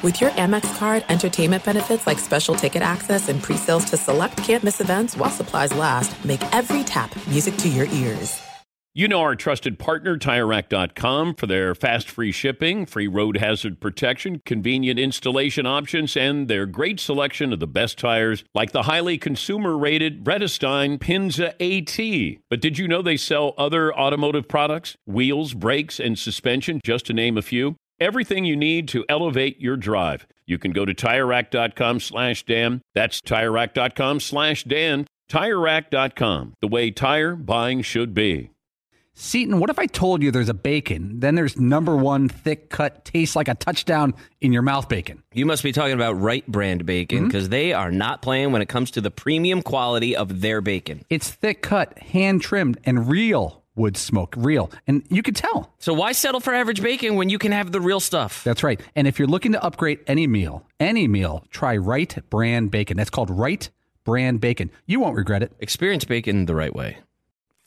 With your Amex card, entertainment benefits like special ticket access and pre-sales to select campus events while supplies last, make every tap music to your ears. You know our trusted partner, TireRack.com, for their fast free shipping, free road hazard protection, convenient installation options, and their great selection of the best tires, like the highly consumer rated Vredestein Pinza AT. But did you know they sell other automotive products? Wheels, brakes, and suspension, just to name a few. Everything you need to elevate your drive. You can go to TireRack.com slash Dan. That's TireRack.com slash Dan. TireRack.com, the way tire buying should be. Seaton, what if I told you there's a bacon, then there's number one thick cut, tastes like a touchdown in your mouth bacon? You must be talking about Wright brand bacon because mm-hmm. they are not playing when it comes to the premium quality of their bacon. It's thick cut, hand trimmed, and real wood smoke, real. And you could tell. So why settle for average bacon when you can have the real stuff? That's right. And if you're looking to upgrade any meal, any meal, try Wright brand bacon. That's called Wright brand bacon. You won't regret it. Experience bacon the right way.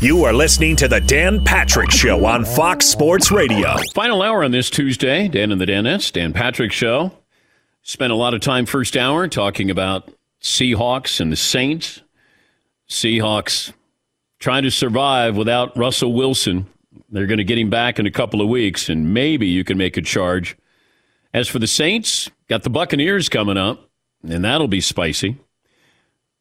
You are listening to the Dan Patrick Show on Fox Sports Radio. Final hour on this Tuesday, Dan and the Danettes, Dan Patrick Show. Spent a lot of time first hour talking about Seahawks and the Saints. Seahawks trying to survive without Russell Wilson. They're going to get him back in a couple of weeks, and maybe you can make a charge. As for the Saints, got the Buccaneers coming up, and that'll be spicy.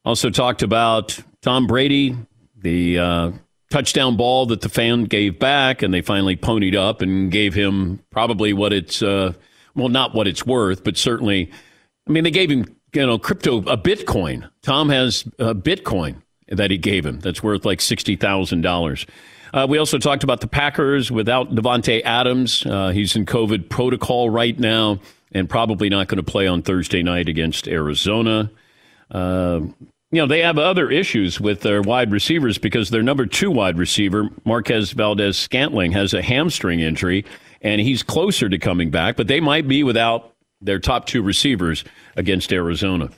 Also talked about Tom Brady, the uh, touchdown ball that the fan gave back, and they finally ponied up and gave him probably what it's uh, well, not what it's worth, but certainly. I mean, they gave him you know crypto a Bitcoin. Tom has a Bitcoin that he gave him that's worth like sixty thousand uh, dollars. We also talked about the Packers without Davante Adams. Uh, he's in COVID protocol right now and probably not going to play on Thursday night against Arizona. You know, they have other issues with their wide receivers because their number two wide receiver, Marquez Valdes Scantling, has a hamstring injury and he's closer to coming back, but they might be without their top two receivers against Arizona.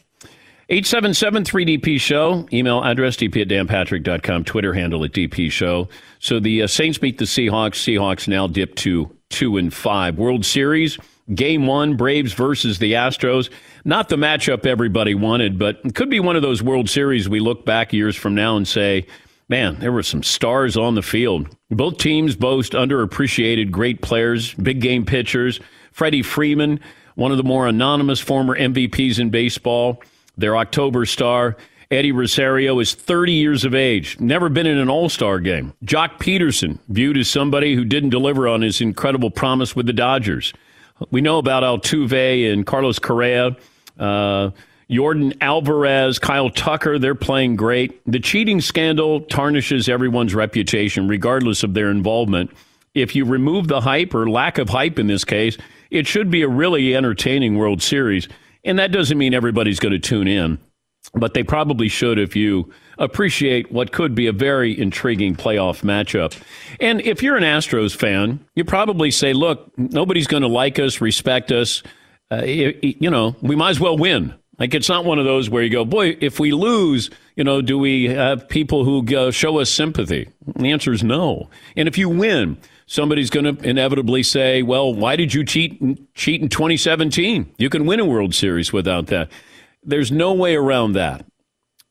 877 3DP Show, email address dp at danpatrick.com, Twitter handle at DP Show. So the uh, Saints beat the Seahawks. Seahawks now dip to 2 and 5. World Series. Game one, Braves versus the Astros. Not the matchup everybody wanted, but it could be one of those World Series we look back years from now and say, man, there were some stars on the field. Both teams boast underappreciated great players, big game pitchers. Freddie Freeman, one of the more anonymous former MVPs in baseball, their October star. Eddie Rosario is 30 years of age, never been in an All Star game. Joc Pederson, viewed as somebody who didn't deliver on his incredible promise with the Dodgers. We know about Altuve and Carlos Correa, uh, Yordan Alvarez, Kyle Tucker. They're playing great. The cheating scandal tarnishes everyone's reputation, regardless of their involvement. If you remove the hype or lack of hype in this case, it should be a really entertaining World Series. And that doesn't mean everybody's going to tune in, but they probably should if you appreciate what could be a very intriguing playoff matchup. And if you're an Astros fan, you probably say, look, nobody's going to like us, respect us. Uh, you know, we might as well win. Like it's not one of those where you go, boy, if we lose, you know, do we have people who uh, show us sympathy? And the answer is no. And if you win, somebody's going to inevitably say, well, why did you cheat cheat in 2017? You can win a World Series without that. There's no way around that.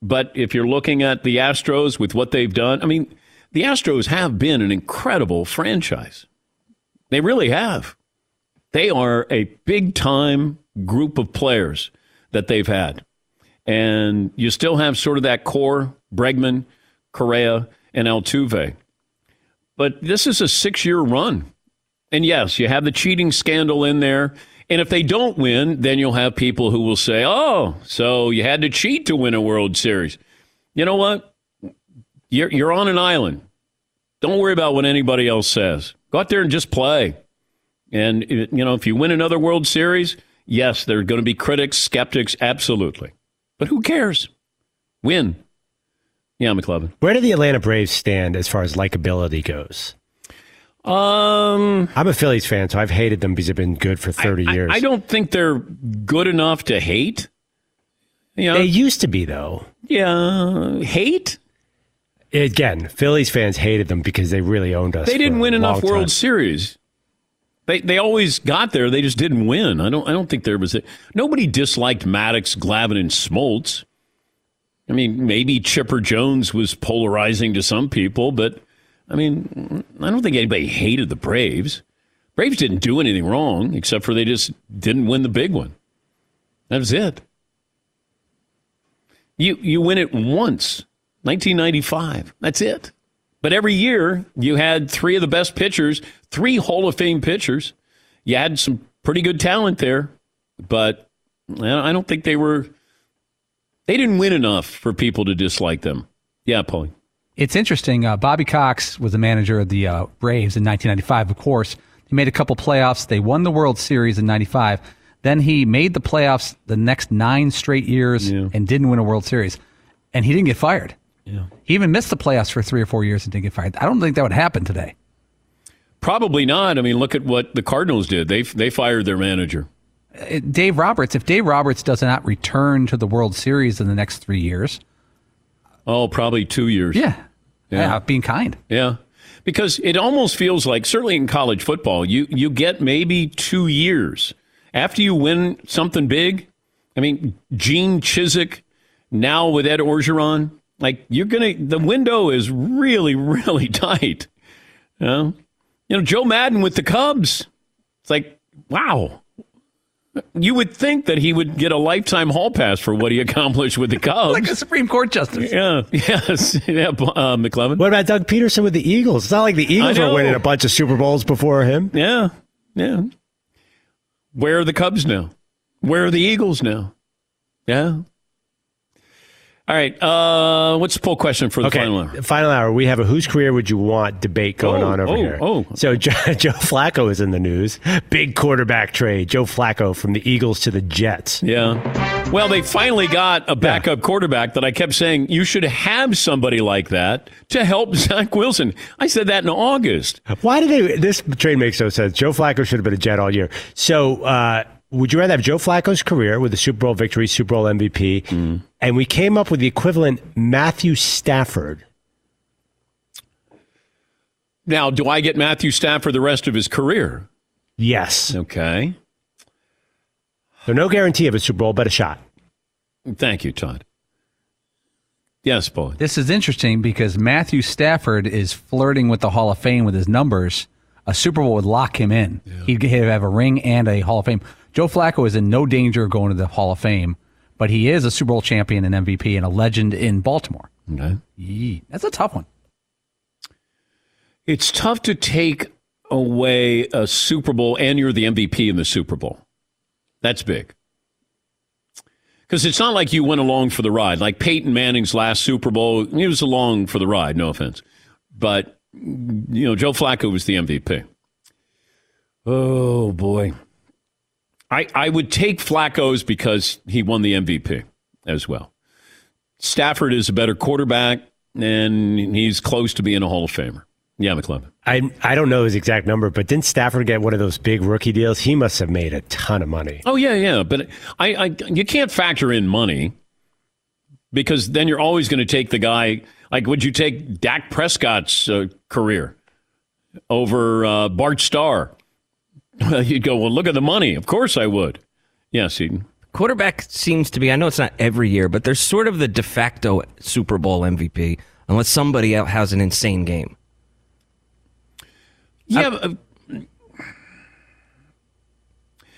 But if you're looking at the Astros with what they've done, I mean, the Astros have been an incredible franchise. They really have. They are a big time group of players that they've had. And you still have sort of that core Bregman, Correa, and Altuve. But this is a six year run. And yes, you have the cheating scandal in there. And if they don't win, then you'll have people who will say, oh, so you had to cheat to win a World Series. You know what? You're, you're on an island. Don't worry about what anybody else says. Go out there and just play. And, you know, if you win another World Series, yes, there are going to be critics, skeptics, absolutely. But who cares? Win. Yeah, McLovin. Where do the Atlanta Braves stand as far as likability goes? Um, I'm a Phillies fan, so I've hated them because they've been good for 30 I, years. I don't think they're good enough to hate. You know, They used to be, though. yeah, hate. Again, Phillies fans hated them because they really owned us. They didn't win enough World time. Series. They they always got there. They just didn't win. I don't I don't think there was a, nobody disliked Maddux, Glavine, and Smoltz. I mean, maybe Chipper Jones was polarizing to some people, but I mean, I don't think anybody hated the Braves. Braves didn't do anything wrong except for they just didn't win the big one. That was it. You you win it once, 1995. That's it. But every year you had three of the best pitchers, three Hall of Fame pitchers. You had some pretty good talent there, but I don't think they were. They didn't win enough for people to dislike them. Yeah, Paulie. It's interesting. Uh, Bobby Cox was the manager of the uh, Braves in 1995. Of course, he made a couple playoffs. They won the World Series in '95. Then he made the playoffs the next nine straight years Yeah. and didn't win a World Series. And he didn't get fired. Yeah. He even missed the playoffs for three or four years and didn't get fired. I don't think that would happen today. Probably not. I mean, look at what the Cardinals did. They they fired their manager. Uh, Dave Roberts, if Dave Roberts does not return to the World Series in the next three years, Oh, probably two years. yeah, Yeah. yeah, being kind. Yeah. Because it almost feels like, certainly in college football, you, you get maybe two years after you win something big. I mean, Gene Chizik, now with Ed Orgeron, like you're going to, the window is really, really tight. You know? you know, Joe Maddon with the Cubs. It's like, wow. You would think that he would get a lifetime hall pass for what he accomplished with the Cubs. Like a Supreme Court justice. yeah, yes, yeah, uh, McLovin. What about Doug Pederson with the Eagles? It's not like the Eagles know. were winning a bunch of Super Bowls before him. Yeah, yeah. Where are the Cubs now? Where are the Eagles now? Yeah. All right. Uh, what's the poll question for the Okay, final hour? final hour. We have a whose career would you want debate going Oh, on over oh, here. oh. So Joe, Joe Flacco is in the news. Big quarterback trade. Joe Flacco from the Eagles to the Jets. Yeah. Well, they finally got a backup quarterback that I kept saying you should have somebody like that to help Zach Wilson. I said that in August. Why did they? This trade makes no sense. Joe Flacco should have been a Jet all year. So, uh, would you rather have Joe Flacco's career with a Super Bowl victory, Super Bowl MVP, Mm. and we came up with the equivalent Matthew Stafford? Now, do I get Matthew Stafford the rest of his career? Yes. Okay. So no guarantee of a Super Bowl, but a shot. Thank you, Todd. Yes, boy. This is interesting because Matthew Stafford is flirting with the Hall of Fame with his numbers. A Super Bowl would lock him in. He'd have a ring and a Hall of Fame. Joe Flacco is in no danger of going to the Hall of Fame, but he is a Super Bowl champion and MVP and a legend in Baltimore. Okay. Yee. That's a tough one. It's tough to take away a Super Bowl and you're the MVP in the Super Bowl. That's big. Because it's not like you went along for the ride. Like Peyton Manning's last Super Bowl, he was along for the ride, no offense. But, you know, Joe Flacco was the MVP. Oh, boy. I, I would take Flacco's because he won the MVP as well. Stafford is a better quarterback, and he's close to being a Hall of Famer. Yeah, McClellan. I I don't know his exact number, but didn't Stafford get one of those big rookie deals? He must have made a ton of money. Oh yeah, yeah, but I, I you can't factor in money because then you're always going to take the guy. Like, would you take Dak Prescott's uh, career over uh, Bart Starr? Well, you'd go, well, look at the money. Of course, I would. Yes, Eden. Quarterback seems to be, I know it's not every year, but there's sort of the de facto Super Bowl MVP unless somebody out has an insane game. Yeah. but, uh,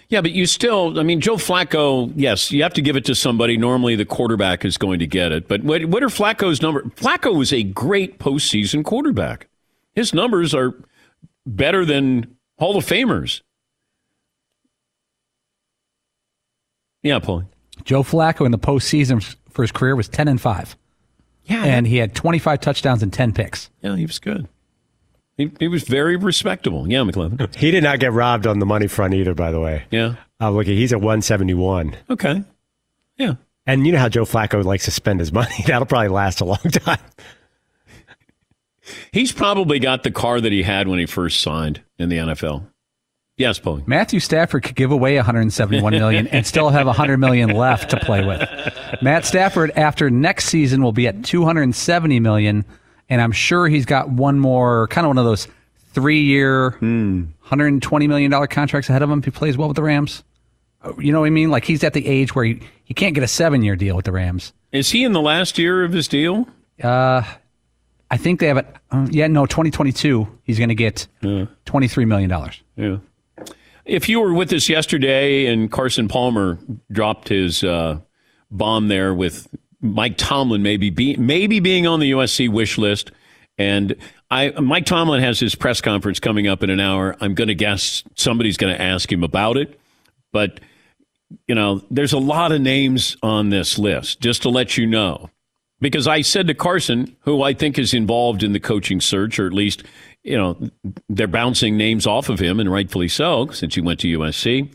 yeah, but you still, I mean, Joe Flacco, yes, you have to give it to somebody. Normally the quarterback is going to get it. But what, what are Flacco's numbers? Flacco was a great postseason quarterback. His numbers are better than Hall of Famers. Yeah, Paul. Joe Flacco in the postseason for his career was 10 and 5. Yeah. And he had 25 touchdowns and 10 picks. yeah, he was good. He, he was very respectable. Yeah, McLovin. He did not get robbed on the money front either, by the way. Yeah. Uh, I'm looking. He's at 171. Okay. Yeah. And you know how Joe Flacco likes to spend his money. That'll probably last a long time. He's probably got the car that he had when he first signed in the NFL. Yes, Paulie. Matthew Stafford could give away 171 million and still have 100 million left to play with. Matt Stafford after next season will be at 270 million and I'm sure he's got one more kind of one of those 3-year 120 million dollar contracts ahead of him if he plays well with the Rams. You know what I mean? Like he's at the age where he, he can't get a 7-year deal with the Rams. Is he in the last year of his deal? Uh I think they have it. Uh, yeah, no, 2022. He's going to get 23 million dollars. Yeah. If you were with us yesterday and Carson Palmer dropped his uh, bomb there with Mike Tomlin maybe be, maybe being on the USC wish list, and I Mike Tomlin has his press conference coming up in an hour. I'm going to guess somebody's going to ask him about it, but you know, there's a lot of names on this list. Just to let you know, because I said to Carson, who I think is involved in the coaching search, or at least, you know, they're bouncing names off of him, and rightfully so, since he went to USC.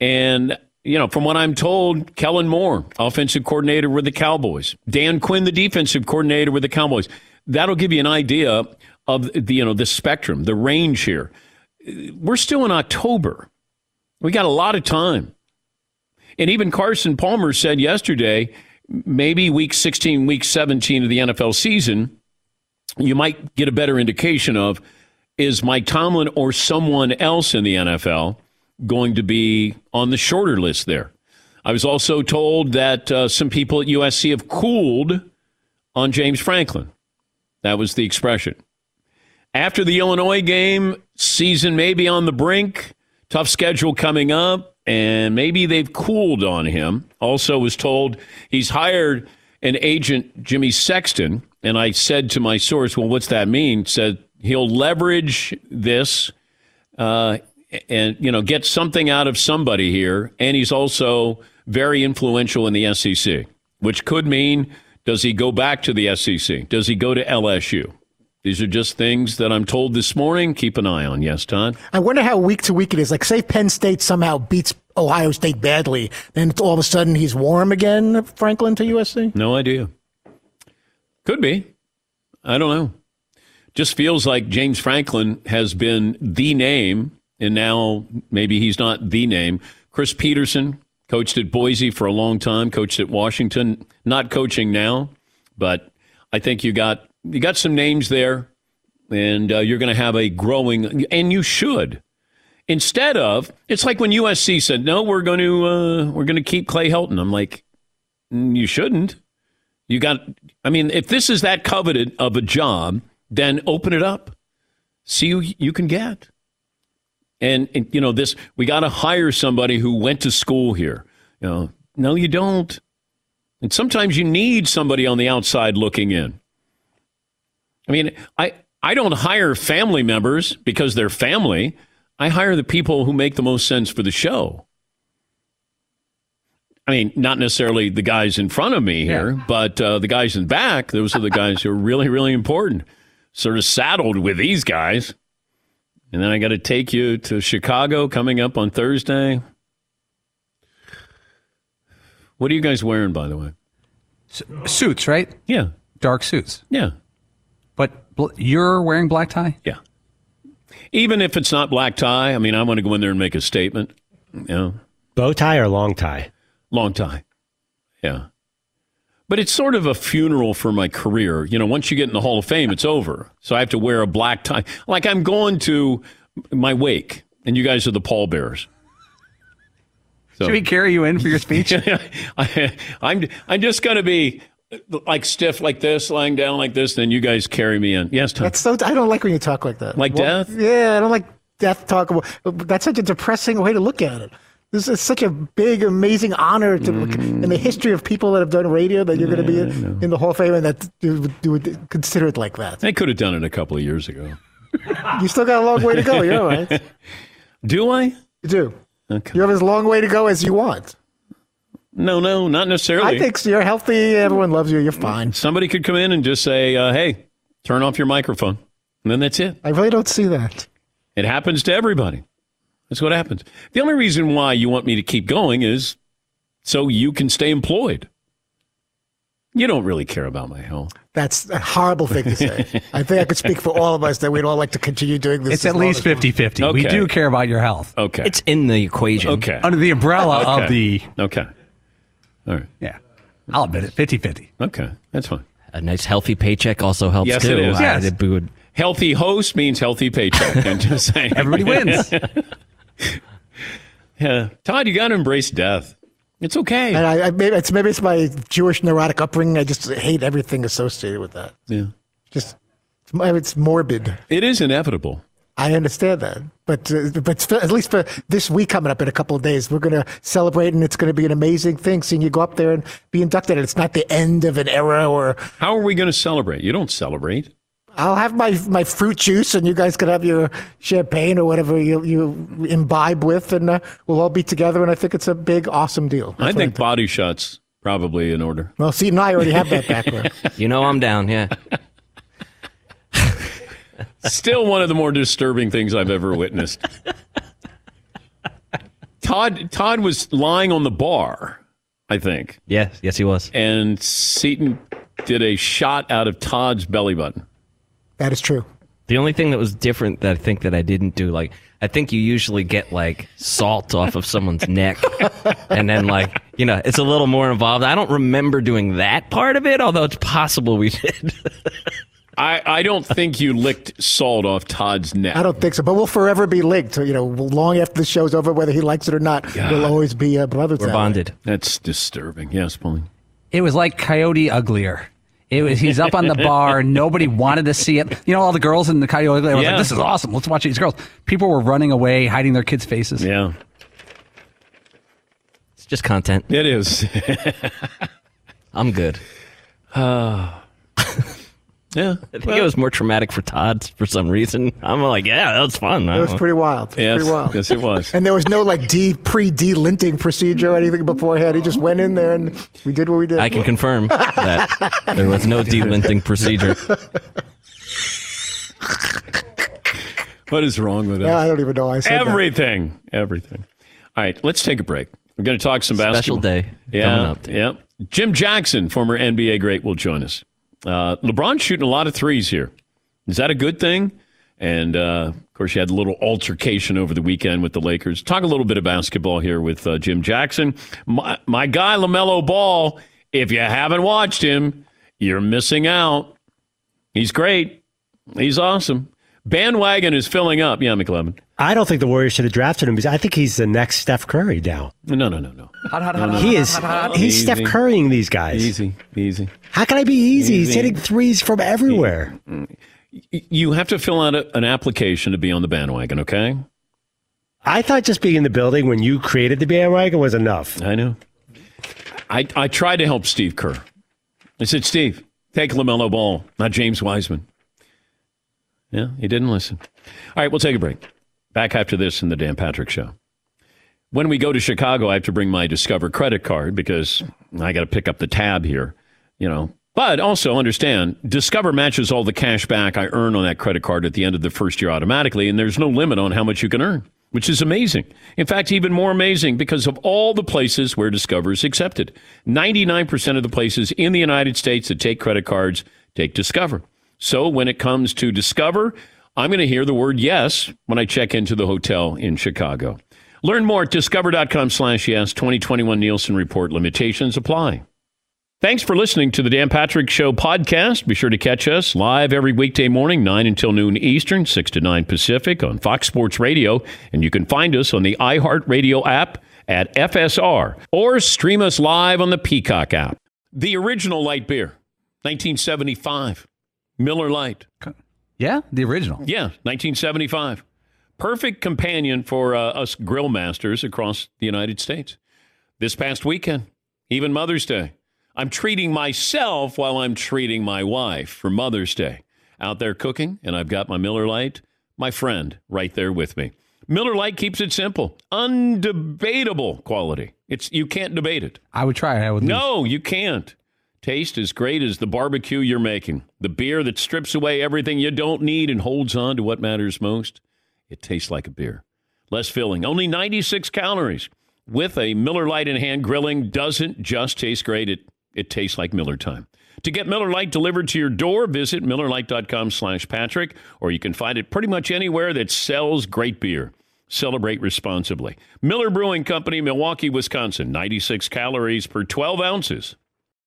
And, you know, from what I'm told, Kellen Moore, offensive coordinator with the Cowboys, Dan Quinn, the defensive coordinator with the Cowboys. That'll give you an idea of the, you know, the spectrum, the range here. We're still in October. We got a lot of time. And even Carson Palmer said yesterday, maybe week 16, week 17 of the NFL season, you might get a better indication of is Mike Tomlin or someone else in the NFL going to be on the shorter list there. I was also told that uh, some people at USC have cooled on James Franklin. That was the expression. After the Illinois game, season maybe on the brink, tough schedule coming up, and maybe they've cooled on him. Also, was told he's hired an agent, Jimmy Sexton, and I said to my source, "Well, what's that mean?" Said he'll leverage this, uh, and you know, get something out of somebody here, and he's also very influential in the SEC, which could mean does he go back to the SEC? Does he go to LSU? These are just things that I'm told this morning. Keep an eye on. Yes, Todd. I wonder how week to week it is. Like, say Penn State somehow beats Ohio State badly, then all of a sudden he's warm again, Franklin to USC? No idea. Could be. I don't know. Just feels like James Franklin has been the name, and now maybe he's not the name. Chris Petersen coached at Boise for a long time, coached at Washington, not coaching now, but I think you got you got some names there, and uh, you're going to have a growing, and you should. Instead of, it's like when USC said, "No, we're going to uh, we're going to keep Clay Helton." I'm like, "Mm, you shouldn't. You got, I mean, if this is that coveted of a job, then open it up, see who you can get. And, and you know, this, we got to hire somebody who went to school here. You know, no, you don't. And sometimes you need somebody on the outside looking in. I mean, I, I don't hire family members because they're family. I hire the people who make the most sense for the show. I mean, not necessarily the guys in front of me here, but uh, the guys in back, those are the guys who are really, really important. Sort of saddled with these guys. And then I got to take you to Chicago coming up on Thursday. What are you guys wearing, by the way? Suits, right? Yeah. Dark suits. Yeah. But bl- you're wearing black tie? Yeah. Even if it's not black tie, I mean, I want to go in there and make a statement. You know, Bow tie or long tie? Long time. Yeah. But it's sort of a funeral for my career. You know, once you get in the Hall of Fame, it's over. So I have to wear a black tie. Like I'm going to my wake, and you guys are the pallbearers. So, Should we carry you in for your speech? I, I'm I'm just going to be like stiff like this, lying down like this. Then you guys carry me in. Yes, Tom. That's so. I don't like when you talk like that. Like death? Yeah, I don't like death talk. That's such a depressing way to look at it. This is such a big, amazing honor to Mm. in the history of people that have done radio that you're going to be in, in the Hall of Fame and that you would, consider it like that. They could have done it a couple of years ago. You still got a long way to go. You're all right. Do I? You do. Okay. You have as long way to go as you want. No, no, not necessarily. I think so. you're healthy. Everyone loves you. You're fine. somebody could come in and just say, uh, "Hey, turn off your microphone." And then that's it. I really don't see that. It happens to everybody. That's what happens. The only reason why you want me to keep going is so you can stay employed. You don't really care about my health. That's a horrible thing to say. I think I could speak for all of us that we'd all like to continue doing this. It's at least as- 50 50. We do care about your health. Okay. It's in the equation. okay. Under the umbrella Okay. of the. Okay. All right. Yeah. I'll admit it 50 50. Okay. That's fine. A nice healthy paycheck also helps Yes, too. it is. I- Yes. it would- Healthy host means healthy paycheck. I'm just saying. Everybody wins. Yeah. Todd, you got to embrace death. It's okay. And I, I, maybe it's maybe it's my Jewish neurotic upbringing. I just hate everything associated with that. yeah. Just it's morbid. It is inevitable. I understand that, but uh, but at least for this week coming up in a couple of days, we're going to celebrate, and it's going to be an amazing thing seeing you go up there and be inducted. It's not the end of an era, or How are we going to celebrate? You don't celebrate. I'll have my my fruit juice, and you guys can have your champagne or whatever you you imbibe with, and uh, we'll all be together. And I think it's a big, awesome deal. I That's what think body shots probably in order. Well, see, and I already have that background. You know I'm down, yeah. Still one of the more disturbing things I've ever witnessed. Todd Todd was lying on the bar, I think, Yes, yes he was. and Seaton did a shot out of Todd's belly button. That is true. The only thing that was different that I think that I didn't do, like I think you usually get like salt off of someone's neck, and then like you know it's a little more involved. I don't remember doing that part of it, although it's possible we did. I, I don't think you licked salt off Todd's neck. I don't think so, but we'll forever be linked. You know, long after the show's over, whether he likes it or not, we'll always be uh, brothers. We're that way. bonded. That's disturbing. Yes, Pauline. It was like Coyote Uglier. It was he's up on the bar. Nobody wanted to see it. You know, all the girls in the Coyote Uglier were Yeah. like, "This is awesome. Let's watch these girls." People were running away, hiding their kids' faces. Yeah, It's just content. it is. I'm good. Ah. Yeah. I think it was more traumatic for Todd for some reason. I'm like, yeah, that was fun. It was pretty wild. It was Yes, pretty wild. yes, it was. And there was no like de pre delinting procedure or anything beforehand. He just went in there and we did what we did. I can confirm that there was no delinting procedure. What is wrong with Yeah, I don't even know. I said that. Everything, everything. All right, let's take a break. We're going to talk some Special basketball. day Yeah, coming up. yeah. Jim Jackson, former NBA great, will join us. Uh, LeBron's shooting a lot of threes here. Is that a good thing? And uh, of course, you had a little altercation over the weekend with the Lakers. Talk a little bit of basketball here with uh, Jim Jackson. My, my guy, LaMelo Ball, if you haven't watched him, you're missing out. He's great. He's awesome. Bandwagon is filling up. Yeah, McLovin. I don't think the Warriors should have drafted him because I think he's the next Steph Curry now. No, no, no, no. He is. He's Easy. Steph Currying these guys. Easy, easy. How can I be easy? He's hitting threes from everywhere. You have to fill out a, an application to be on the bandwagon, okay? I thought just being in the building when you created the bandwagon was enough. I know. I, I tried to help Steve Kerr. I said, Steve, take LaMelo Ball, not James Wiseman. Yeah, he didn't listen. All right, we'll take a break. Back after this in the Dan Patrick Show. When we go to Chicago, I have to bring my Discover credit card because I got to pick up the tab here, you know. But also understand, Discover matches all the cash back I earn on that credit card at the end of the first year automatically, and there's no limit on how much you can earn, which is amazing. In fact, even more amazing because of all the places where Discover is accepted. 99% of the places in the United States that take credit cards take Discover. So when it comes to Discover, I'm going to hear the word yes when I check into the hotel in Chicago. Learn more at discover.com slash yes. 2021 Nielsen Report limitations apply. Thanks for listening to the Dan Patrick Show podcast. Be sure to catch us live every weekday morning, 9 until noon Eastern, 6 to 9 Pacific on Fox Sports Radio. And you can find us on the iHeartRadio app at FSR or stream us live on the Peacock app. The original light beer, 1975. Miller Lite. Yeah, the original. Yeah, 1975. Perfect companion for uh, us grill masters across the United States. This past weekend, even Mother's Day, I'm treating myself while I'm treating my wife for Mother's Day. Out there cooking, and I've got my Miller Lite, my friend, right there with me. Miller Lite keeps it simple, undebatable quality. It's you can't debate it. I would try it. I would. lose. No, you can't. Taste as great as the barbecue you're making. The beer that strips away everything you don't need and holds on to what matters most. It tastes like a beer. Less filling, only 96 calories. With a Miller Lite in hand, grilling doesn't just taste great, it, it tastes like Miller time. To get Miller Lite delivered to your door, visit MillerLite.com slash Patrick, or you can find it pretty much anywhere that sells great beer. Celebrate responsibly. Miller Brewing Company, Milwaukee, Wisconsin. 96 calories per 12 ounces.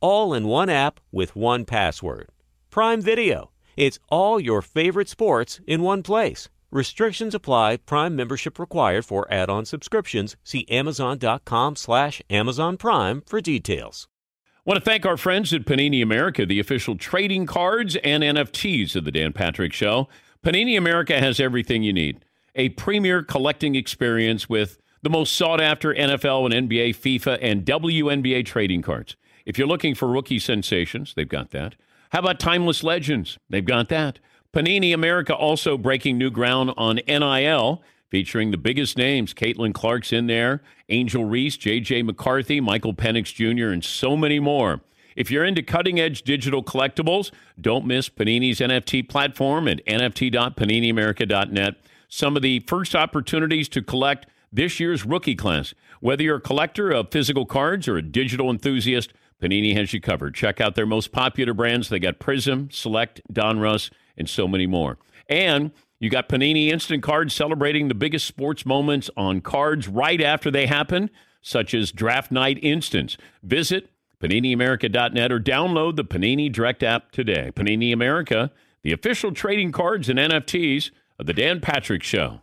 All in one app with one password. Prime Video. It's all your favorite sports in one place. Restrictions apply. Prime membership required for add-on subscriptions. See Amazon.com slash Amazon Prime for details. I want to thank our friends at Panini America, the official trading cards and NFTs of the Dan Patrick Show. Panini America has everything you need. A premier collecting experience with the most sought after NFL and NBA, FIFA, and WNBA trading cards. If you're looking for rookie sensations, they've got that. How about timeless legends? They've got that. Panini America also breaking new ground on NIL, featuring the biggest names. Caitlin Clark's in there, Angel Reese, J.J. McCarthy, Michael Penix Jr., and so many more. If you're into cutting edge digital collectibles, don't miss Panini's NFT platform at nft.paniniamerica.net. Some of the first opportunities to collect this year's rookie class. Whether you're a collector of physical cards or a digital enthusiast, Panini has you covered. Check out their most popular brands. They got Prism, Select, Donruss, and so many more. And you got Panini Instant Cards celebrating the biggest sports moments on cards right after they happen, such as Draft Night Instants. Visit PaniniAmerica.net or download the Panini Direct app today. Panini America, the official trading cards and NFTs of The Dan Patrick Show.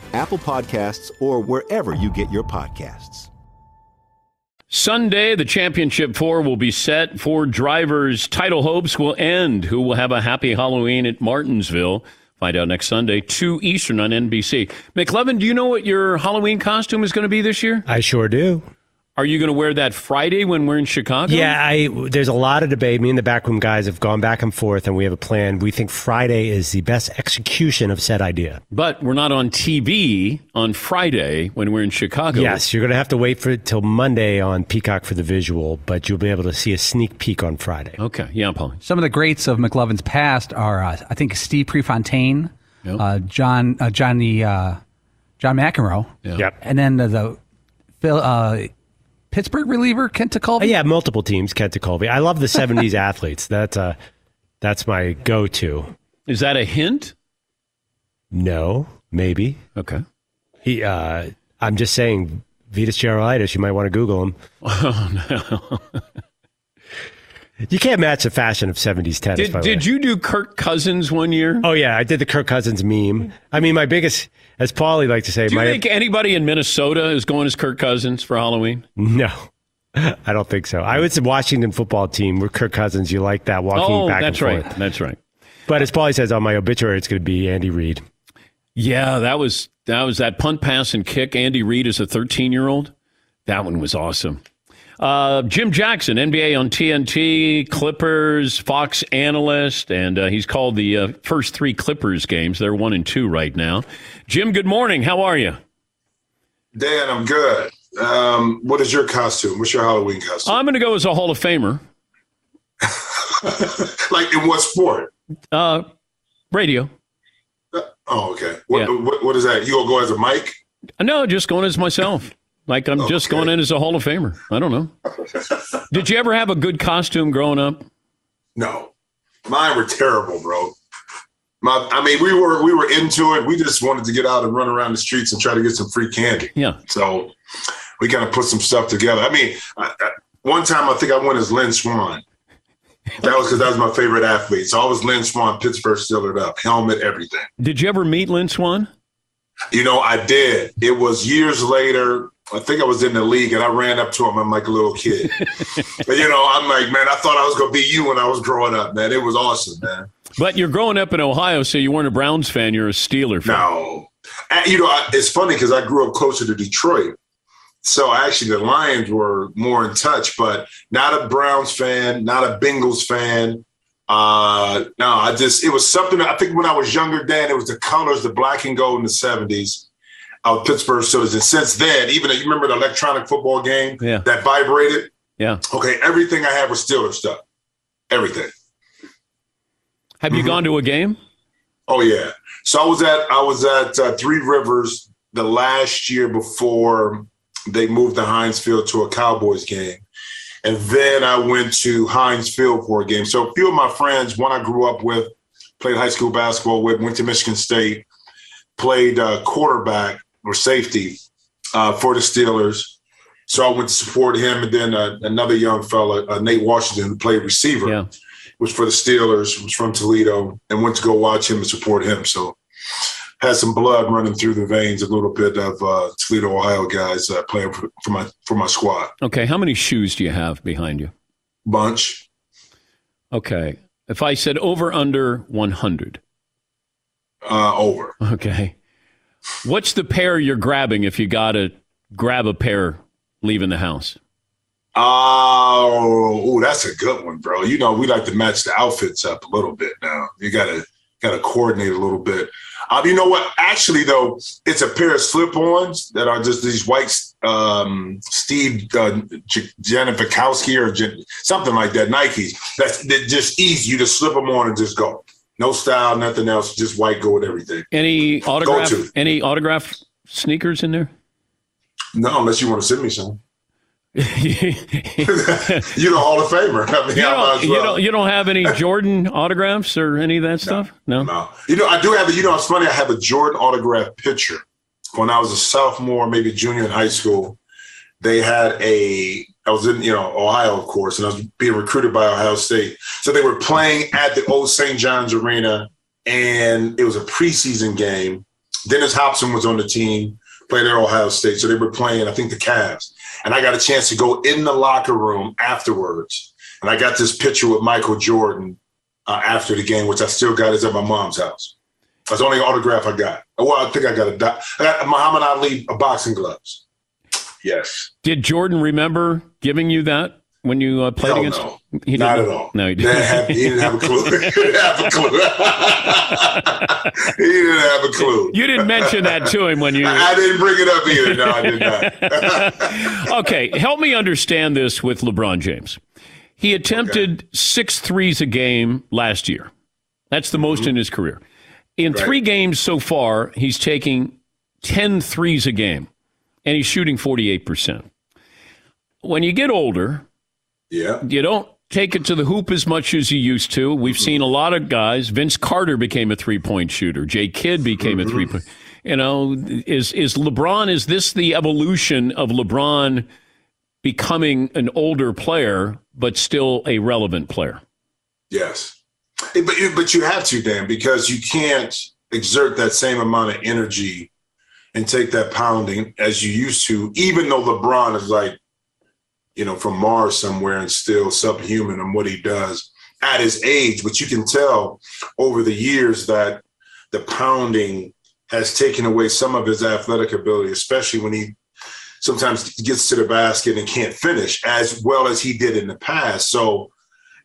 Apple Podcasts, or wherever you get your podcasts. Sunday, the championship four will be set for drivers. Title hopes will end. Who will have a happy Halloween at Martinsville? Find out next Sunday, 2 Eastern on NBC. McLovin, do you know what your Halloween costume is going to be this year? I sure do. Are you going to wear that Friday when we're in Chicago? Yeah, I, there's a lot of debate. Me and the backroom guys have gone back and forth, and we have a plan. We think Friday is the best execution of said idea. But we're not on TV on Friday when we're in Chicago. Yes, you're going to have to wait for it till Monday on Peacock for the visual, but you'll be able to see a sneak peek on Friday. Okay. Yeah, I'm Paul. Some of the greats of McLovin's past are, uh, I think, Steve Prefontaine, Yep. uh, John uh, Johnny uh, John McEnroe, Yeah. Yep. and then the, the Phil, uh, Pittsburgh reliever Kent Tekulve. Oh, yeah, multiple teams, Kent Colby. I love the 70s athletes. That's, uh, that's my go to. Is that a hint? No, maybe. Okay. He, uh, I'm just saying, Vitas Gerulaitis, you might want to Google him. Oh, no. You can't match the fashion of 70s tennis. Did, by did way. you do Kirk Cousins one year? Oh, yeah, I did the Kirk Cousins meme. I mean, my biggest, as Paulie like to say, Do you think anybody in Minnesota is going as Kirk Cousins for Halloween? no, I don't think so. I was the Washington football team where Kirk Cousins, you like that walking Oh, back that's and right. forth. That's right. But as Paulie says on my obituary, it's going to be Andy Reid. Yeah, that was that was that punt, pass, and kick. Andy Reid as a 13 year old. That one was awesome. Uh, Jim Jackson, NBA on TNT, Clippers, Fox analyst, and uh, he's called the uh, first three Clippers games. They're one and two right now. Jim, good morning. How are you? Dan, I'm good. Um, what is your costume? What's your Halloween costume? I'm going to go as a Hall of Famer. like in what sport? Uh, radio. Oh, okay. What, Yeah. what, what is that? You gonna go as a mic? No, just going as myself. Like I'm just going in as a Hall of Famer. I don't know. Did you ever have a good costume growing up? No, mine were terrible, bro. My, I mean, we were we were into it. We just wanted to get out and run around the streets and try to get some free candy. Yeah. So we kind of put some stuff together. I mean, I, I, one time I think I went as Lynn Swann. That was because that was my favorite athlete. So I was Lynn Swann, Pittsburgh Steelers up, helmet, everything. Did you ever meet Lynn Swann? You know, I did. It was years later. I think I was in the league and I ran up to him. I'm like a little kid. but, you know, I'm like, man, I thought I was going to be you when I was growing up, man. It was awesome, man. But you're growing up in Ohio, so you weren't a Browns fan. You're a Steeler fan. No. And, you know, I, it's funny because I grew up closer to Detroit. So actually, the Lions were more in touch, but not a Browns fan, not a Bengals fan. Uh, no, I just, it was something, I think when I was younger, Dan, it was the colors, the black and gold in the 70s of Pittsburgh Steelers. And since then, even you remember the electronic football game Yeah. that vibrated? Yeah. Okay, everything I have was Steelers stuff. Everything. Have you gone to a game? Oh yeah. So I was at I was at uh, Three Rivers the last year before they moved the Heinz Field to a Cowboys game, and then I went to Heinz Field for a game. So a few of my friends, one I grew up with, played high school basketball with, went to Michigan State, played uh, quarterback or safety uh, for the Steelers. So I went to support him, and then uh, another young fella, uh, Nate Washington, who played receiver Yeah. was for the Steelers, was from Toledo, and went to go watch him and support him. So had some blood running through the veins, a little bit of uh, Toledo, Ohio guys uh, playing for, for my for my squad. Okay. How many shoes do you have behind you? Bunch. Okay. If I said over under 100. Uh, over. Okay. What's the pair you're grabbing if you got to grab a pair leaving the house? Oh, ooh, that's a good one, bro. You know, we like to match the outfits up a little bit now. You gotta gotta coordinate a little bit. Um, you know what? Actually, though, it's a pair of slip-ons that are just these white um, Steve uh, J- or something like that. Nikes. That's that just easy. You just slip them on and just go. No style, nothing else. Just white, go with everything. Any autograph to. any autograph sneakers in there? No, unless you want to send me some. you, you the Hall of Famer. I mean, might don't, as you don't you don't have any Jordan autographs or any of that stuff? No. No. You know, I do have a, you know, it's funny. I have a Jordan autograph picture. When I was a sophomore, maybe junior in high school, they had a, I was in, you know, Ohio, of course, and I was being recruited by Ohio State. So they were playing at the old St. John's Arena, and it was a preseason game. Dennis Hopson was on the team, played at Ohio State. So they were playing, I think, the Cavs. And I got a chance to go in the locker room afterwards. And I got this picture with Michael Jordan uh, after the game, which I still got is at my mom's house. That's the only autograph I got. Well, I think I got a I got Muhammad Ali boxing gloves. Yes. Did Jordan remember giving you that when you uh, played Hell against? no. He Not at all. No, he didn't. have, he didn't have a clue. he didn't have a clue. he didn't have a clue. You didn't mention that to him when you. I didn't bring it up either. No, I did not. okay, help me understand this with LeBron James. He attempted six threes a game last year. That's the most in his career. In Right. three games so far, he's taking 10 threes a game, and he's shooting 48%. When you get older, yeah. you don't take it to the hoop as much as you used to. We've mm-hmm. seen a lot of guys. Vince Carter became a three point shooter. Jay Kidd became a mm-hmm. three point. You know, is is LeBron? Is this the evolution of LeBron becoming an older player but still a relevant player? Yes. But you, but you have to, Dan, because you can't exert that same amount of energy and take that pounding as you used to, even though LeBron is like, you know, from Mars somewhere and still subhuman in what he does at his age. But you can tell over the years that the pounding has taken away some of his athletic ability, especially when he sometimes gets to the basket and can't finish as well as he did in the past. So,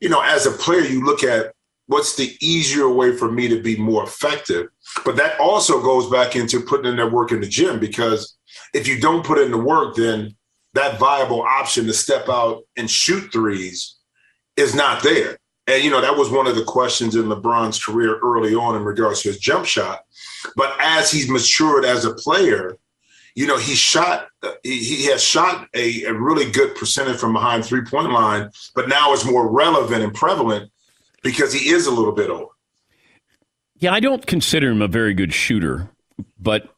you know, as a player, you look at what's the easier way for me to be more effective. But that also goes back into putting in that work in the gym because if you don't put in the work, then that viable option to step out and shoot threes is not there. And, you know, that was one of the questions in LeBron's career early on in regards to his jump shot. But as he's matured as a player, you know, he shot, he, he has shot a, a really good percentage from behind three point line, but now it's more relevant and prevalent because he is a little bit old. Yeah, I don't consider him a very good shooter, but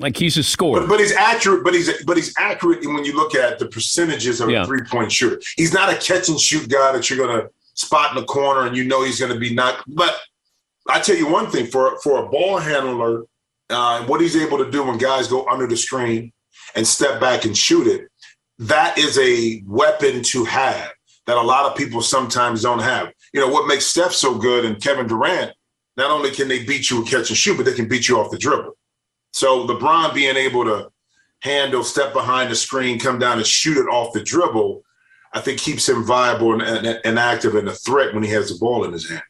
like he's a scorer. But, but he's accurate. But he's but he's accurate when you look at the percentages of Yeah. a three point shooter. He's not a catch and shoot guy that you're going to spot in the corner and you know he's going to be knocked. But I tell you one thing for for a ball handler, uh, what he's able to do when guys go under the screen and step back and shoot it, that is a weapon to have that a lot of people sometimes don't have. You know what makes Steph so good and Kevin Durant. Not only can they beat you with catch and shoot, but they can beat you off the dribble. So LeBron being able to handle, step behind the screen, come down and shoot it off the dribble, I think keeps him viable and, and, and active and a threat when he has the ball in his hand.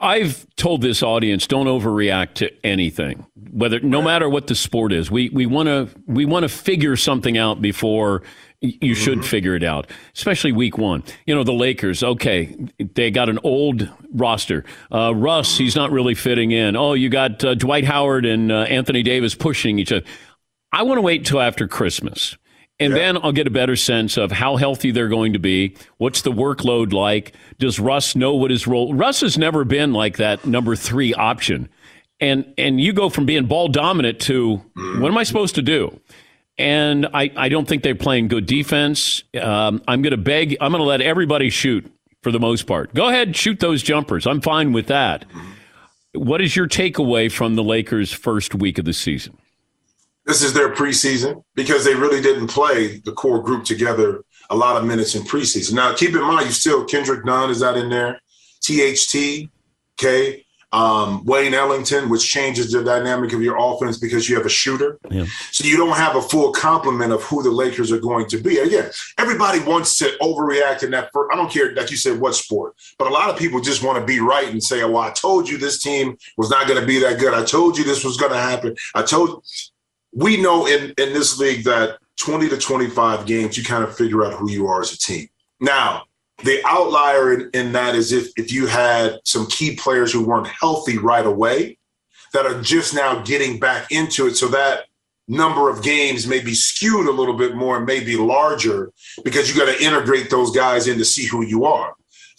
I've told this audience don't overreact to anything, whether no matter what the sport is. We we want to we want to figure something out before you should figure it out, especially week one. You know the Lakers. Okay, they got an old roster. Uh, Russ, he's not really fitting in. Oh, you got uh, Dwight Howard and uh, Anthony Davis pushing each other. I want to wait until after Christmas. And then I'll get a better sense of how healthy they're going to be. What's the workload like? Does Russ know what his role? Russ has never been like that number three option. And and you go from being ball dominant to what am I supposed to do? And I, I don't think they're playing good defense. Um, I'm going to beg. I'm going to let everybody shoot for the most part. Go ahead, shoot those jumpers. I'm fine with that. What is your takeaway from the Lakers' first week of the season? This is their preseason because they really didn't play the core group together a lot of minutes in preseason. Now, keep in mind, you still Kendrick Nunn is out in there, THT, um, Wayne Ellington, which changes the dynamic of your offense because you have a shooter. Yeah. So you don't have a full complement of who the Lakers are going to be. Again, everybody wants to overreact in that. First, I don't care, like you said, what sport, but a lot of people just want to be right and say, "Well, I told you this team was not going to be that good. I told you this was going to happen. I told." We know in in this league that twenty to twenty five games, you kind of figure out who you are as a team. Now, the outlier in, in that is if if you had some key players who weren't healthy right away, that are just now getting back into it, so that number of games may be skewed a little bit more and may be larger because you got to integrate those guys in to see who you are.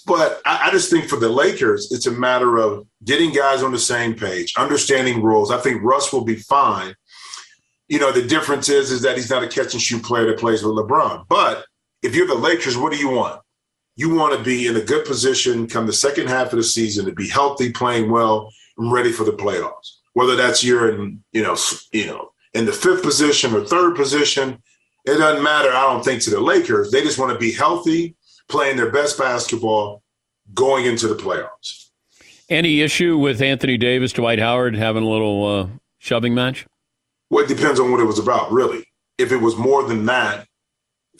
But I, I just think for the Lakers, it's a matter of getting guys on the same page, understanding rules. I think Russ will be fine. You know, the difference is is that he's not a catch and shoot player that plays with LeBron. But if you're the Lakers, what do you want? You want to be in a good position come the second half of the season to be healthy, playing well, and ready for the playoffs. Whether that's you're in, you know, you know, in the fifth position or third position, it doesn't matter. I don't think to the Lakers. They just want to be healthy, playing their best basketball, going into the playoffs. Any issue with Anthony Davis, Dwight Howard having a little uh, shoving match? Well, it depends on what it was about, really. If it was more than that,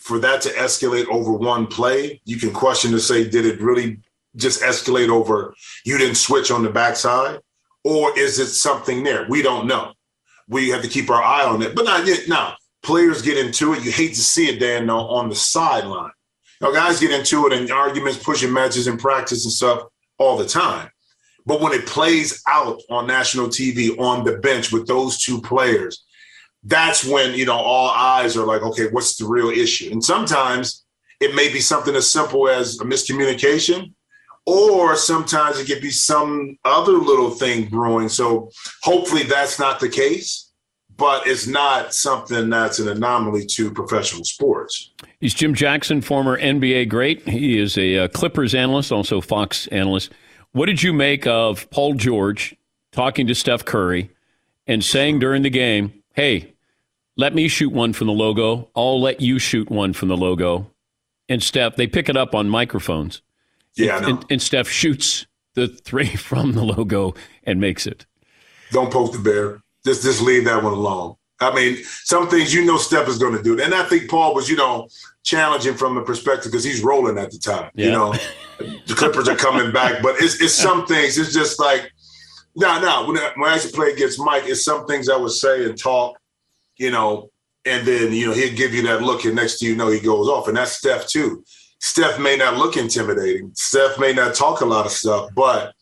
for that to escalate over one play, you can question to say, did it really just escalate over you didn't switch on the backside? Or is it something there? We don't know. We have to keep our eye on it. But not yet. Now, players get into it. You hate to see it, Dan, on the sideline. Now, guys get into it and arguments, pushing matches in practice and stuff all the time. But when it plays out on national TV on the bench with those two players, that's when you know all eyes are like, okay, what's the real issue? And sometimes it may be something as simple as a miscommunication, or sometimes it could be some other little thing brewing. So hopefully that's not the case, but it's not something that's an anomaly to professional sports. He's Jim Jackson, former NBA great. He is a uh, Clippers analyst, also Fox analyst. What did you make of Paul George talking to Steph Curry and saying during the game, hey, let me shoot one from the logo. I'll let you shoot one from the logo. And Steph, they pick it up on microphones. Yeah, know. And, and Steph shoots the three from the logo and makes it. Don't poke the bear. Just just leave that one alone. I mean, some things you know Steph is going to do, and I think Paul was, you know, challenging from the perspective because he's rolling at the time. You know, the Clippers are coming back, but it's it's some things. It's just like, no, no. When I, when I used to play against Mike, it's some things I would say and talk, you know, and then you know he'd give you that look, and next to you know he goes off, and that's Steph too. Steph may not look intimidating. Steph may not talk a lot of stuff, but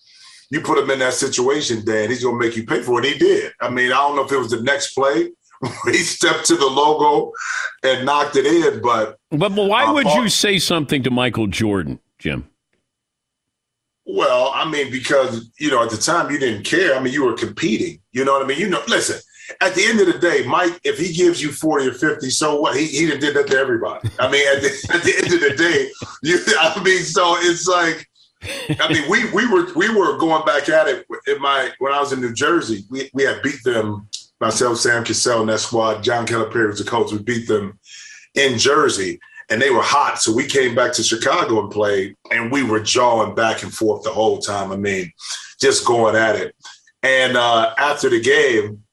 you put him in that situation, Dan, he's gonna make you pay for it. He did. I mean, I don't know if it was the next play he stepped to the logo and knocked it in, but But, but why Uh, would you say something to Michael Jordan, Jim? Well, I mean, because you know, at the time you didn't care. I mean, you were competing. You know what I mean? You know, listen. At the end of the day, Mike, if he gives you forty or fifty, so what? He he did that to everybody. I mean, at the, at the end of the day, you. I mean, so it's like. I mean, we we were we were going back at it in my when I was in New Jersey. We we had beat them myself, Sam Cassell, and that squad. John Calipari was the coach. We beat them in Jersey, and they were hot. So we came back to Chicago and played, and we were jawing back and forth the whole time. I mean, just going at it. And uh, after the game,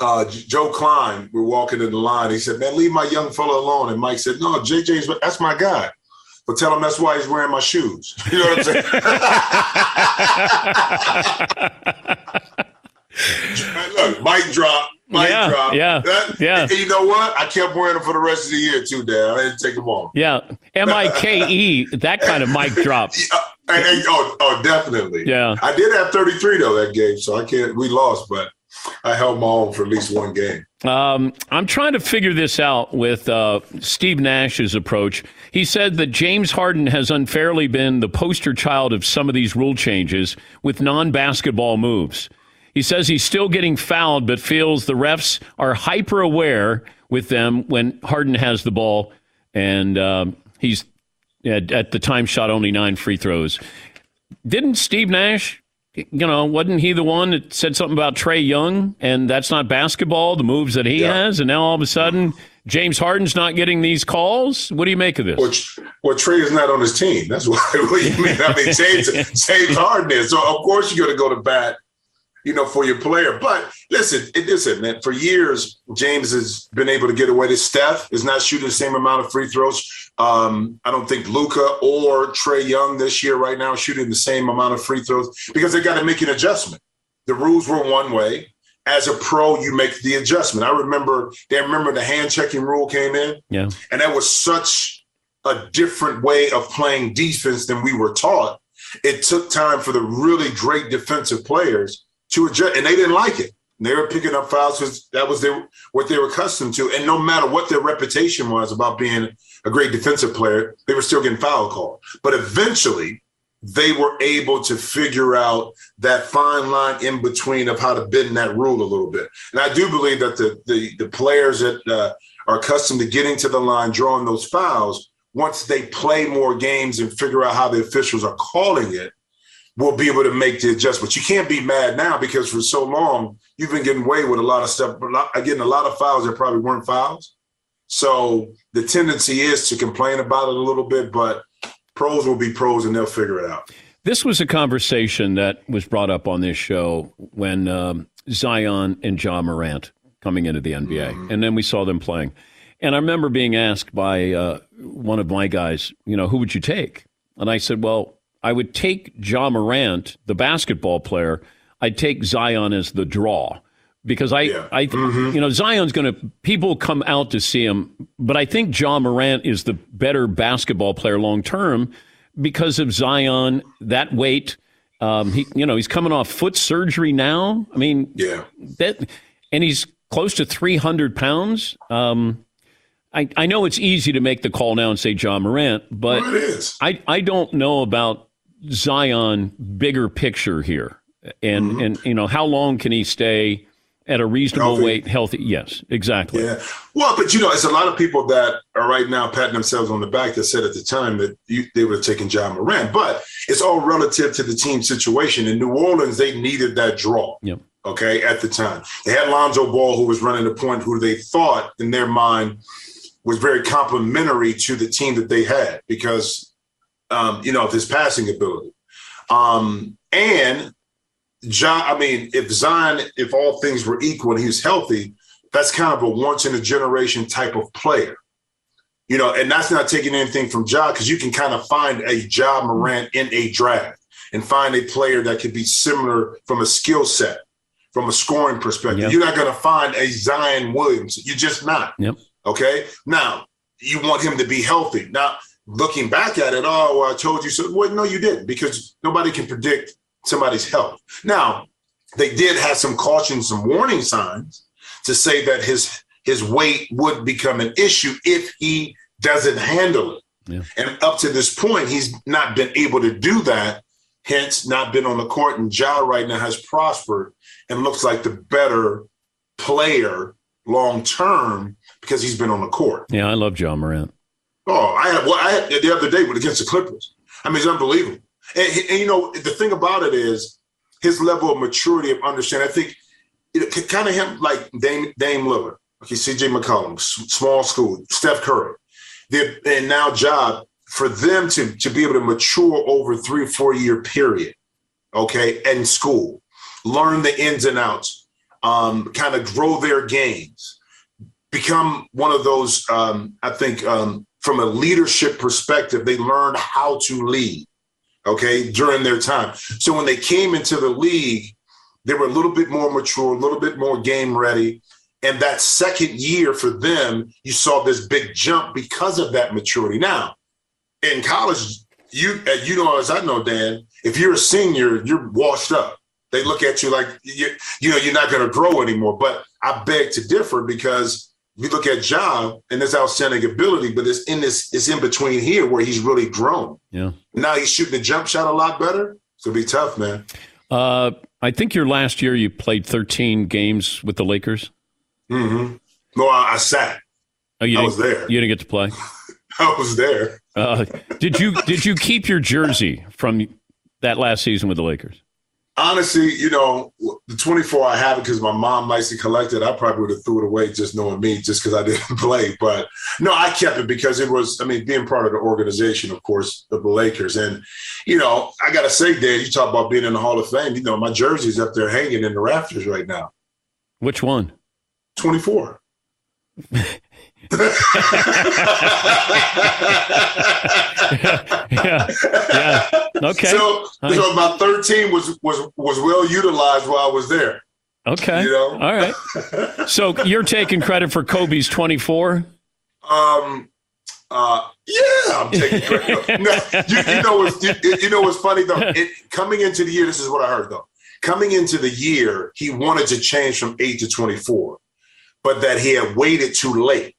uh, Joe Kleine, we're walking in the line. He said, "Man, leave my young fellow alone." And Mike said, "No, JJ's that's my guy." But tell him that's why he's wearing my shoes. You know what I'm saying? Look, mic drop, mic Yeah, drop. yeah, That- yeah. And you know what? I kept wearing them for the rest of the year too, Dad. I didn't take them off. Yeah, M I K E. That kind of mic drop. Uh, and- and- oh, oh, definitely. Yeah. I did have 33 though that game, so I can't. We lost, but I held my own for at least one game. Um, I'm trying to figure this out with uh, Steve Nash's approach. He said that James Harden has unfairly been the poster child of some of these rule changes with non basketball moves. He says he's still getting fouled, but feels the refs are hyper aware with them when Harden has the ball, and um, he's at, at the time shot only nine free throws. Didn't Steve Nash? You know, wasn't he the one that said something about Trae Young and that's not basketball, the moves that he has, and now all of a sudden James Harden's not getting these calls? What do you make of this? Which, well, Trae is not on his team. That's what, what you mean. I mean, James, James Harden is. So of course you're going to go to bat, you know, for your player. But listen, it, listen, man. For years, James has been able to get away. With Steph is not shooting the same amount of free throws. Um, I don't think Luka or Trae Young this year right now shooting the same amount of free throws because they got to make an adjustment. The rules were one way. As a pro, you make the adjustment. I remember, they remember the hand checking rule came in. Yeah. And that was such a different way of playing defense than we were taught. It took time for the really great defensive players to adjust, and they didn't like it. They were picking up fouls because that was their, what they were accustomed to. And no matter what their reputation was about being a great defensive player, they were still getting foul called. But eventually, they were able to figure out that fine line in between of how to bend that rule a little bit. And I do believe that the the, the players that uh, are accustomed to getting to the line, drawing those fouls, once they play more games and figure out how the officials are calling it, will be able to make the adjustments. You can't be mad now because for so long you've been getting away with a lot of stuff, getting a lot of fouls that probably weren't fouls. So the tendency is to complain about it a little bit, but pros will be pros and they'll figure it out. This was a conversation that was brought up on this show when um, Zion and Ja Morant coming into the NBA, and then we saw them playing. And I remember being asked by uh, one of my guys, you know, who would you take? And I said, well, I would take Ja Morant, the basketball player. I'd take Zion as the draw because I, I, you know, Zion's going to people come out to see him, but I think Ja Morant is the better basketball player long term because of Zion, that weight. Um, he, you know, he's coming off foot surgery now. I mean, yeah, that, and he's close to 300 pounds. Um, I, I know it's easy to make the call now and say Ja Morant, but Well. I, I don't know about Zion bigger picture here. And, Mm-hmm. and, you know, how long can he stay at a reasonable Healthy. weight, healthy? Yes, exactly. Yeah. Well, but you know, it's a lot of people that are right now patting themselves on the back that said at the time that you, they would have taken Ja Morant. But it's all relative to the team situation. In New Orleans, they needed that draw. Yep. Okay, at the time. They had Lonzo Ball, who was running the point, who they thought in their mind was very complimentary to the team that they had because, um, you know, of his passing ability. Um, and John, I mean, if Zion, if all things were equal and he was healthy, that's kind of a once in a generation type of player. You know, and that's not taking anything from Ja because you can kind of find a Ja Morant in a draft and find a player that could be similar from a skill set, from a scoring perspective. Yep. You're not going to find a Zion Williams. You're just not. Yep. Okay. Now, you want him to be healthy. Now, looking back at it, oh, well, I told you so. Well, no, you didn't because nobody can predict somebody's health. Now, they did have some caution, some warning signs to say that his his weight would become an issue if he doesn't handle it. Yeah. And up to this point, he's not been able to do that. hence not been on the court. And Ja right now has prospered and looks like the better player long term because he's been on the court. Yeah, I love Ja Morant. Oh, I had well, I had the other day against the Clippers. I mean, it's unbelievable. And, and, you know, the thing about it is his level of maturity of understanding. I think it, kind of him like Dame Dame Lillard, okay, C.J. McCollum, small school, Steph Curry, and now Job for them to to be able to mature over three or four year period, okay, in school, learn the ins and outs, um, kind of grow their games, become one of those. Um, I think um, from a leadership perspective, they learned how to lead, okay, during their time. So when they came into the league, they were a little bit more mature, a little bit more game ready. And that second year for them, you saw this big jump because of that maturity. Now, in college, you you know as I know, Dan, if you're a senior, you're washed up. They look at you like you, you know you're not going to grow anymore. But I beg to differ because we look at John and this outstanding ability, but it's in this it's in between here where he's really grown. Yeah. Now he's shooting the jump shot a lot better. It's gonna be tough, man. Uh, I think your last year you played 13 games with the Lakers. Mm-hmm. No, I, I sat. Oh, you I was there. You didn't get to play. I was there. Uh, did you did you keep your jersey from that last season with the Lakers? Honestly, you know, the 24 I have it because my mom likes to collect it. I probably would have threw it away just knowing me, just because I didn't play. But no, I kept it because it was, I mean, being part of the organization, of course, of the Lakers. And, you know, I got to say, Dave, you talk about being in the Hall of Fame. You know, my jersey's up there hanging in the rafters right now. Which one? 24. yeah, yeah. Okay. So, so my 13 was was was well utilized while I was there. Okay. You know? All right. So you're taking credit for Kobe's 24? Um. Uh. Yeah, I'm taking credit. no, you, you, know what's you, you, know what's funny though. It, coming into the year, this is what I heard though. Coming into the year, he wanted to change from eight to 24, but that he had waited too late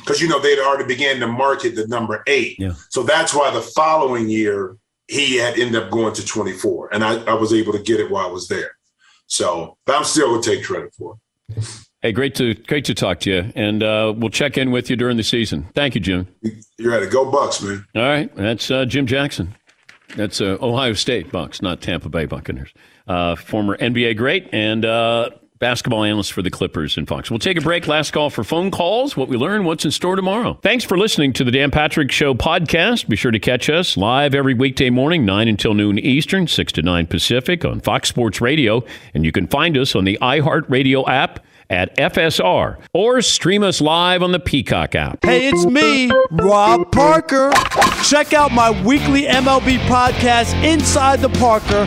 because you know they'd already began to market the number eight. Yeah. So that's why the following year he had ended up going to 24, and I, I was able to get it while I was there. So, but I'm still gonna take credit for it. Hey, great to great to talk to you, and uh, we'll check in with you during the season. Thank you, Jim. You're at it. Go Bucks, man. All right, that's uh, Jim Jackson. That's uh, Ohio State Bucks, not Tampa Bay Buccaneers. Uh, former NBA great and uh, basketball analyst for the Clippers and Fox. We'll take a break. Last call for phone calls. What we learn, what's in store tomorrow. Thanks for listening to the Dan Patrick Show podcast. Be sure to catch us live every weekday morning, 9 until noon Eastern, 6 to 9 Pacific on Fox Sports Radio. And you can find us on the iHeartRadio app at FSR or stream us live on the Peacock app. Hey, it's me, Rob Parker. Check out my weekly MLB podcast, Inside the Parker,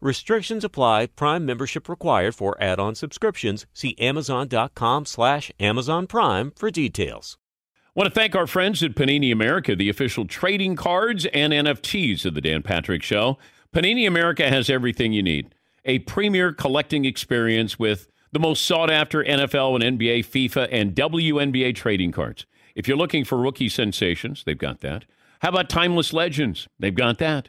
Restrictions apply. Prime membership required for add-on subscriptions. See Amazon.com slash Amazon Prime for details. want to thank our friends at Panini America, the official trading cards and NFTs of the Dan Patrick Show. Panini America has everything you need. A premier collecting experience with the most sought after NFL and NBA, FIFA, and WNBA trading cards. If you're looking for rookie sensations, they've got that. How about timeless legends? They've got that.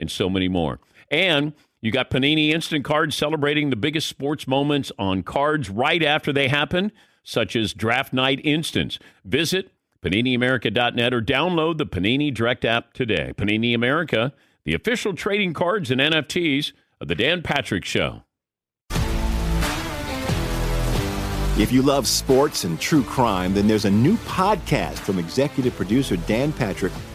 and so many more. And you got Panini Instant Cards celebrating the biggest sports moments on cards right after they happen, such as Draft Night Instance. Visit PaniniAmerica.net or download the Panini Direct app today. Panini America, the official trading cards and NFTs of The Dan Patrick Show. If you love sports and true crime, then there's a new podcast from executive producer Dan Patrick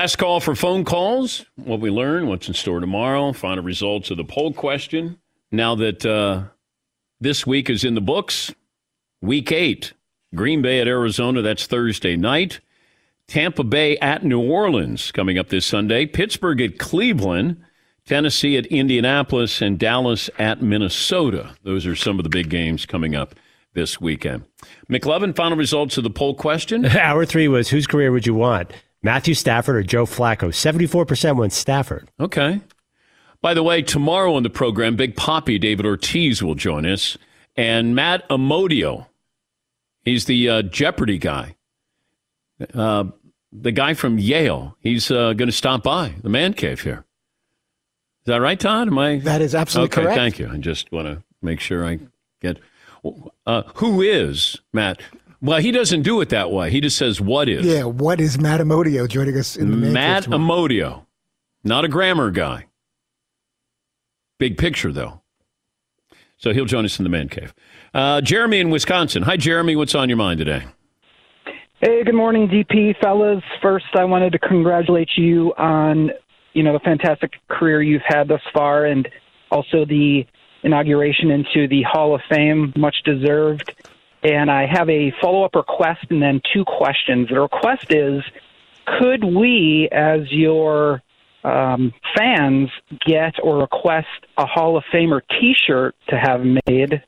Last call for phone calls. What we learn, what's in store tomorrow, final results of the poll question. Now that uh, this week is in the books, week eight, Green Bay at Arizona, that's Thursday night. Tampa Bay at New Orleans coming up this Sunday. Pittsburgh at Cleveland. Tennessee at Indianapolis and Dallas at Minnesota. Those are some of the big games coming up this weekend. McLovin, final results of the poll question. Hour three was whose career would you want? Matthew Stafford or Joe Flacco? 74% went Stafford. Okay. By the way, tomorrow on the program, Big Papi David Ortiz will join us, and Matt Amodio. He's the uh, Jeopardy guy, uh, the guy from Yale. He's uh, going to stop by the man cave here. Is that right, Todd? Am I? That is absolutely okay, correct. Thank you. I just want to make sure I get. Uh, who is Matt? Well, he doesn't do it that way. He just says, "What is?" Yeah, what is Matt Amodio joining us in the Matt cave tomorrow? Amodio, not a grammar guy. Big picture, though. So he'll join us in the man cave. Uh, Jeremy in Wisconsin. Hi, Jeremy. What's on your mind today? Hey, good morning, DP fellas. First, I wanted to congratulate you on you know the fantastic career you've had thus far, and also the inauguration into the Hall of Fame, much deserved. And I have a follow up request and then two questions. The request is could we, as your um, fans, get or request a Hall of Famer t shirt to have made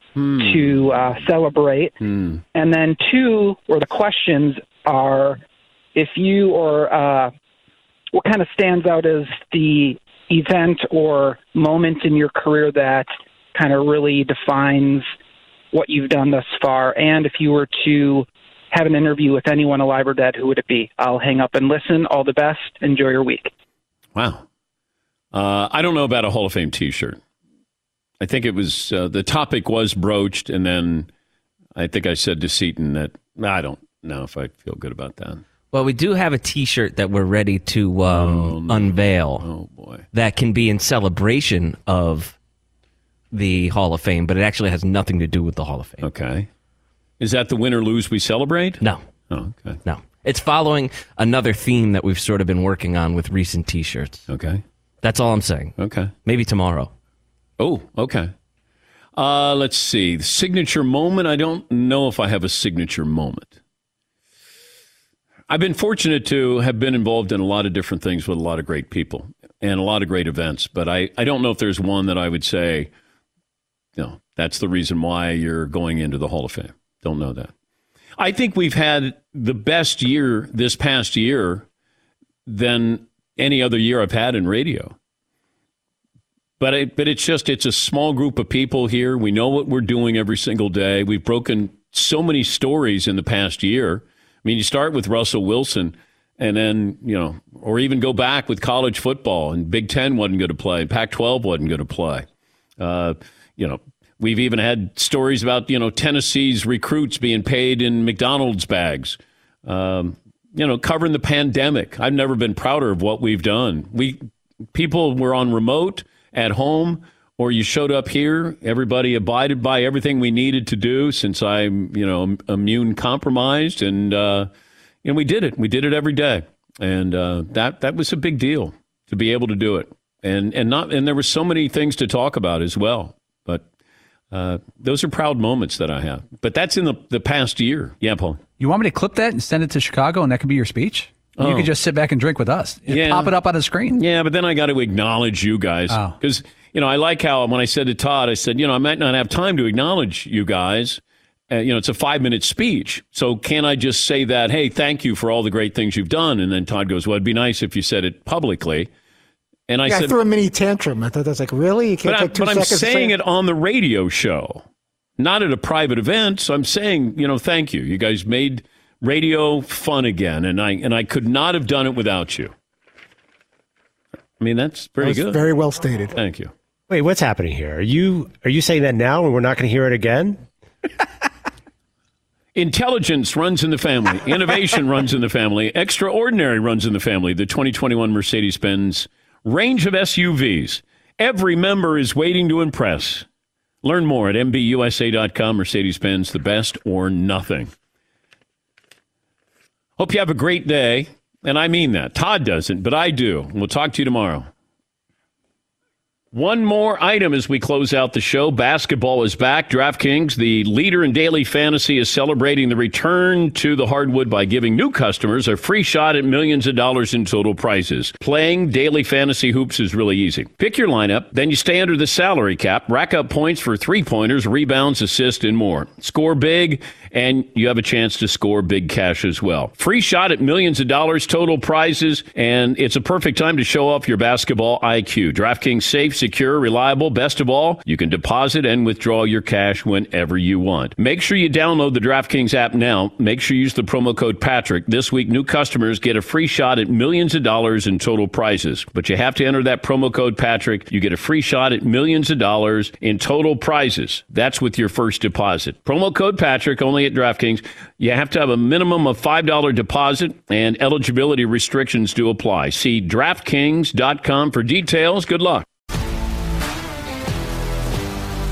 to uh, celebrate? And then two, or the questions are if you or uh, what kind of stands out as the event or moment in your career that kind of really defines what you've done thus far? And if you were to have an interview with anyone alive or dead, who would it be? I'll hang up and listen. All the best. Enjoy your week. Wow. Uh, I don't know about a Hall of Fame T-shirt. I think it was uh, the topic was broached, and then I think I said to Seaton that I don't know if I feel good about that. Well, we do have a T-shirt that we're ready to um, unveil. Oh boy, that can be in celebration of the Hall of Fame, but it actually has nothing to do with the Hall of Fame. Okay, is that the win or lose we celebrate? No, Oh, okay. no. It's following another theme that we've sort of been working on with recent T-shirts. Okay, that's all I'm saying. Okay, maybe tomorrow. Oh, okay. Uh, let's see. The signature moment. I don't know if I have a signature moment. I've been fortunate to have been involved in a lot of different things with a lot of great people and a lot of great events, but I, I don't know if there's one that I would say, know, That's the reason why you're going into the Hall of Fame. Don't know that. I think we've had the best year this past year than any other year I've had in radio. But it, but it's just it's a small group of people here. We know what we're doing every single day. We've broken so many stories in the past year. I mean, you start with Russell Wilson, and then you know, or even go back with college football, and Big Ten wasn't going to play, Pac-12 wasn't going to play. Uh, you know, we've even had stories about you know Tennessee's recruits being paid in McDonald's bags. Um, you know, covering the pandemic. I've never been prouder of what we've done. We people were on remote at home or you showed up here, everybody abided by everything we needed to do since I'm, you know, immune compromised and uh and we did it. We did it every day. And uh that that was a big deal to be able to do it. And and not and there were so many things to talk about as well. Uh, those are proud moments that I have. But that's in the, the past year. Yeah, Paul. You want me to clip that and send it to Chicago, and that could be your speech? You Oh. could just sit back and drink with us. Yeah. Pop it up on the screen. Yeah, but then I got to acknowledge you guys Oh. because you know I like how when I said to Todd, I said, you know, I might not have time to acknowledge you guys. Uh, you know, it's a five minute speech, so can I just say that? Hey, thank you for all the great things you've done. And then Todd goes, well, it'd be nice if you said it publicly. And I yeah, I threw a mini tantrum. I thought that's like, really? You can't but, I, take two but I'm seconds to say saying it on the radio show, not at a private event. So I'm saying, you know, thank you. You guys made radio fun again, and I and I could not have done it without you. I mean, that's very That was good. Very well stated. Thank you. Wait, what's happening here? Are you are you saying that now and we're not going to hear it again? Intelligence runs in the family. Innovation runs in the family. Extraordinary runs in the family. The 2021 Mercedes Benz range of SUVs. Every member is waiting to impress. Learn more at MBUSA.com. Mercedes Benz, the best or nothing. Hope you have a great day. And I mean that. Todd doesn't, but I do. We'll talk to you tomorrow. One more item as we close out the show. Basketball is back. DraftKings, the leader in daily fantasy, is celebrating the return to the hardwood by giving new customers a free shot at millions of dollars in total prizes. Playing daily fantasy hoops is really easy. Pick your lineup, then you stay under the salary cap, rack up points for three pointers, rebounds, assists, and more. Score big, and you have a chance to score big cash as well. Free shot at millions of dollars, total prizes, and it's a perfect time to show off your basketball IQ. DraftKings safe, secure, reliable. Best of all, you can deposit and withdraw your cash whenever you want. Make sure you download the DraftKings app now. Make sure you use the promo code Patrick. This week, new customers get a free shot at millions of dollars in total prizes. But you have to enter that promo code Patrick. You get a free shot at millions of dollars in total prizes. That's with your first deposit. Promo code Patrick only at DraftKings. You have to have a minimum of $5 deposit and eligibility restrictions do apply. See DraftKings.com for details. Good luck.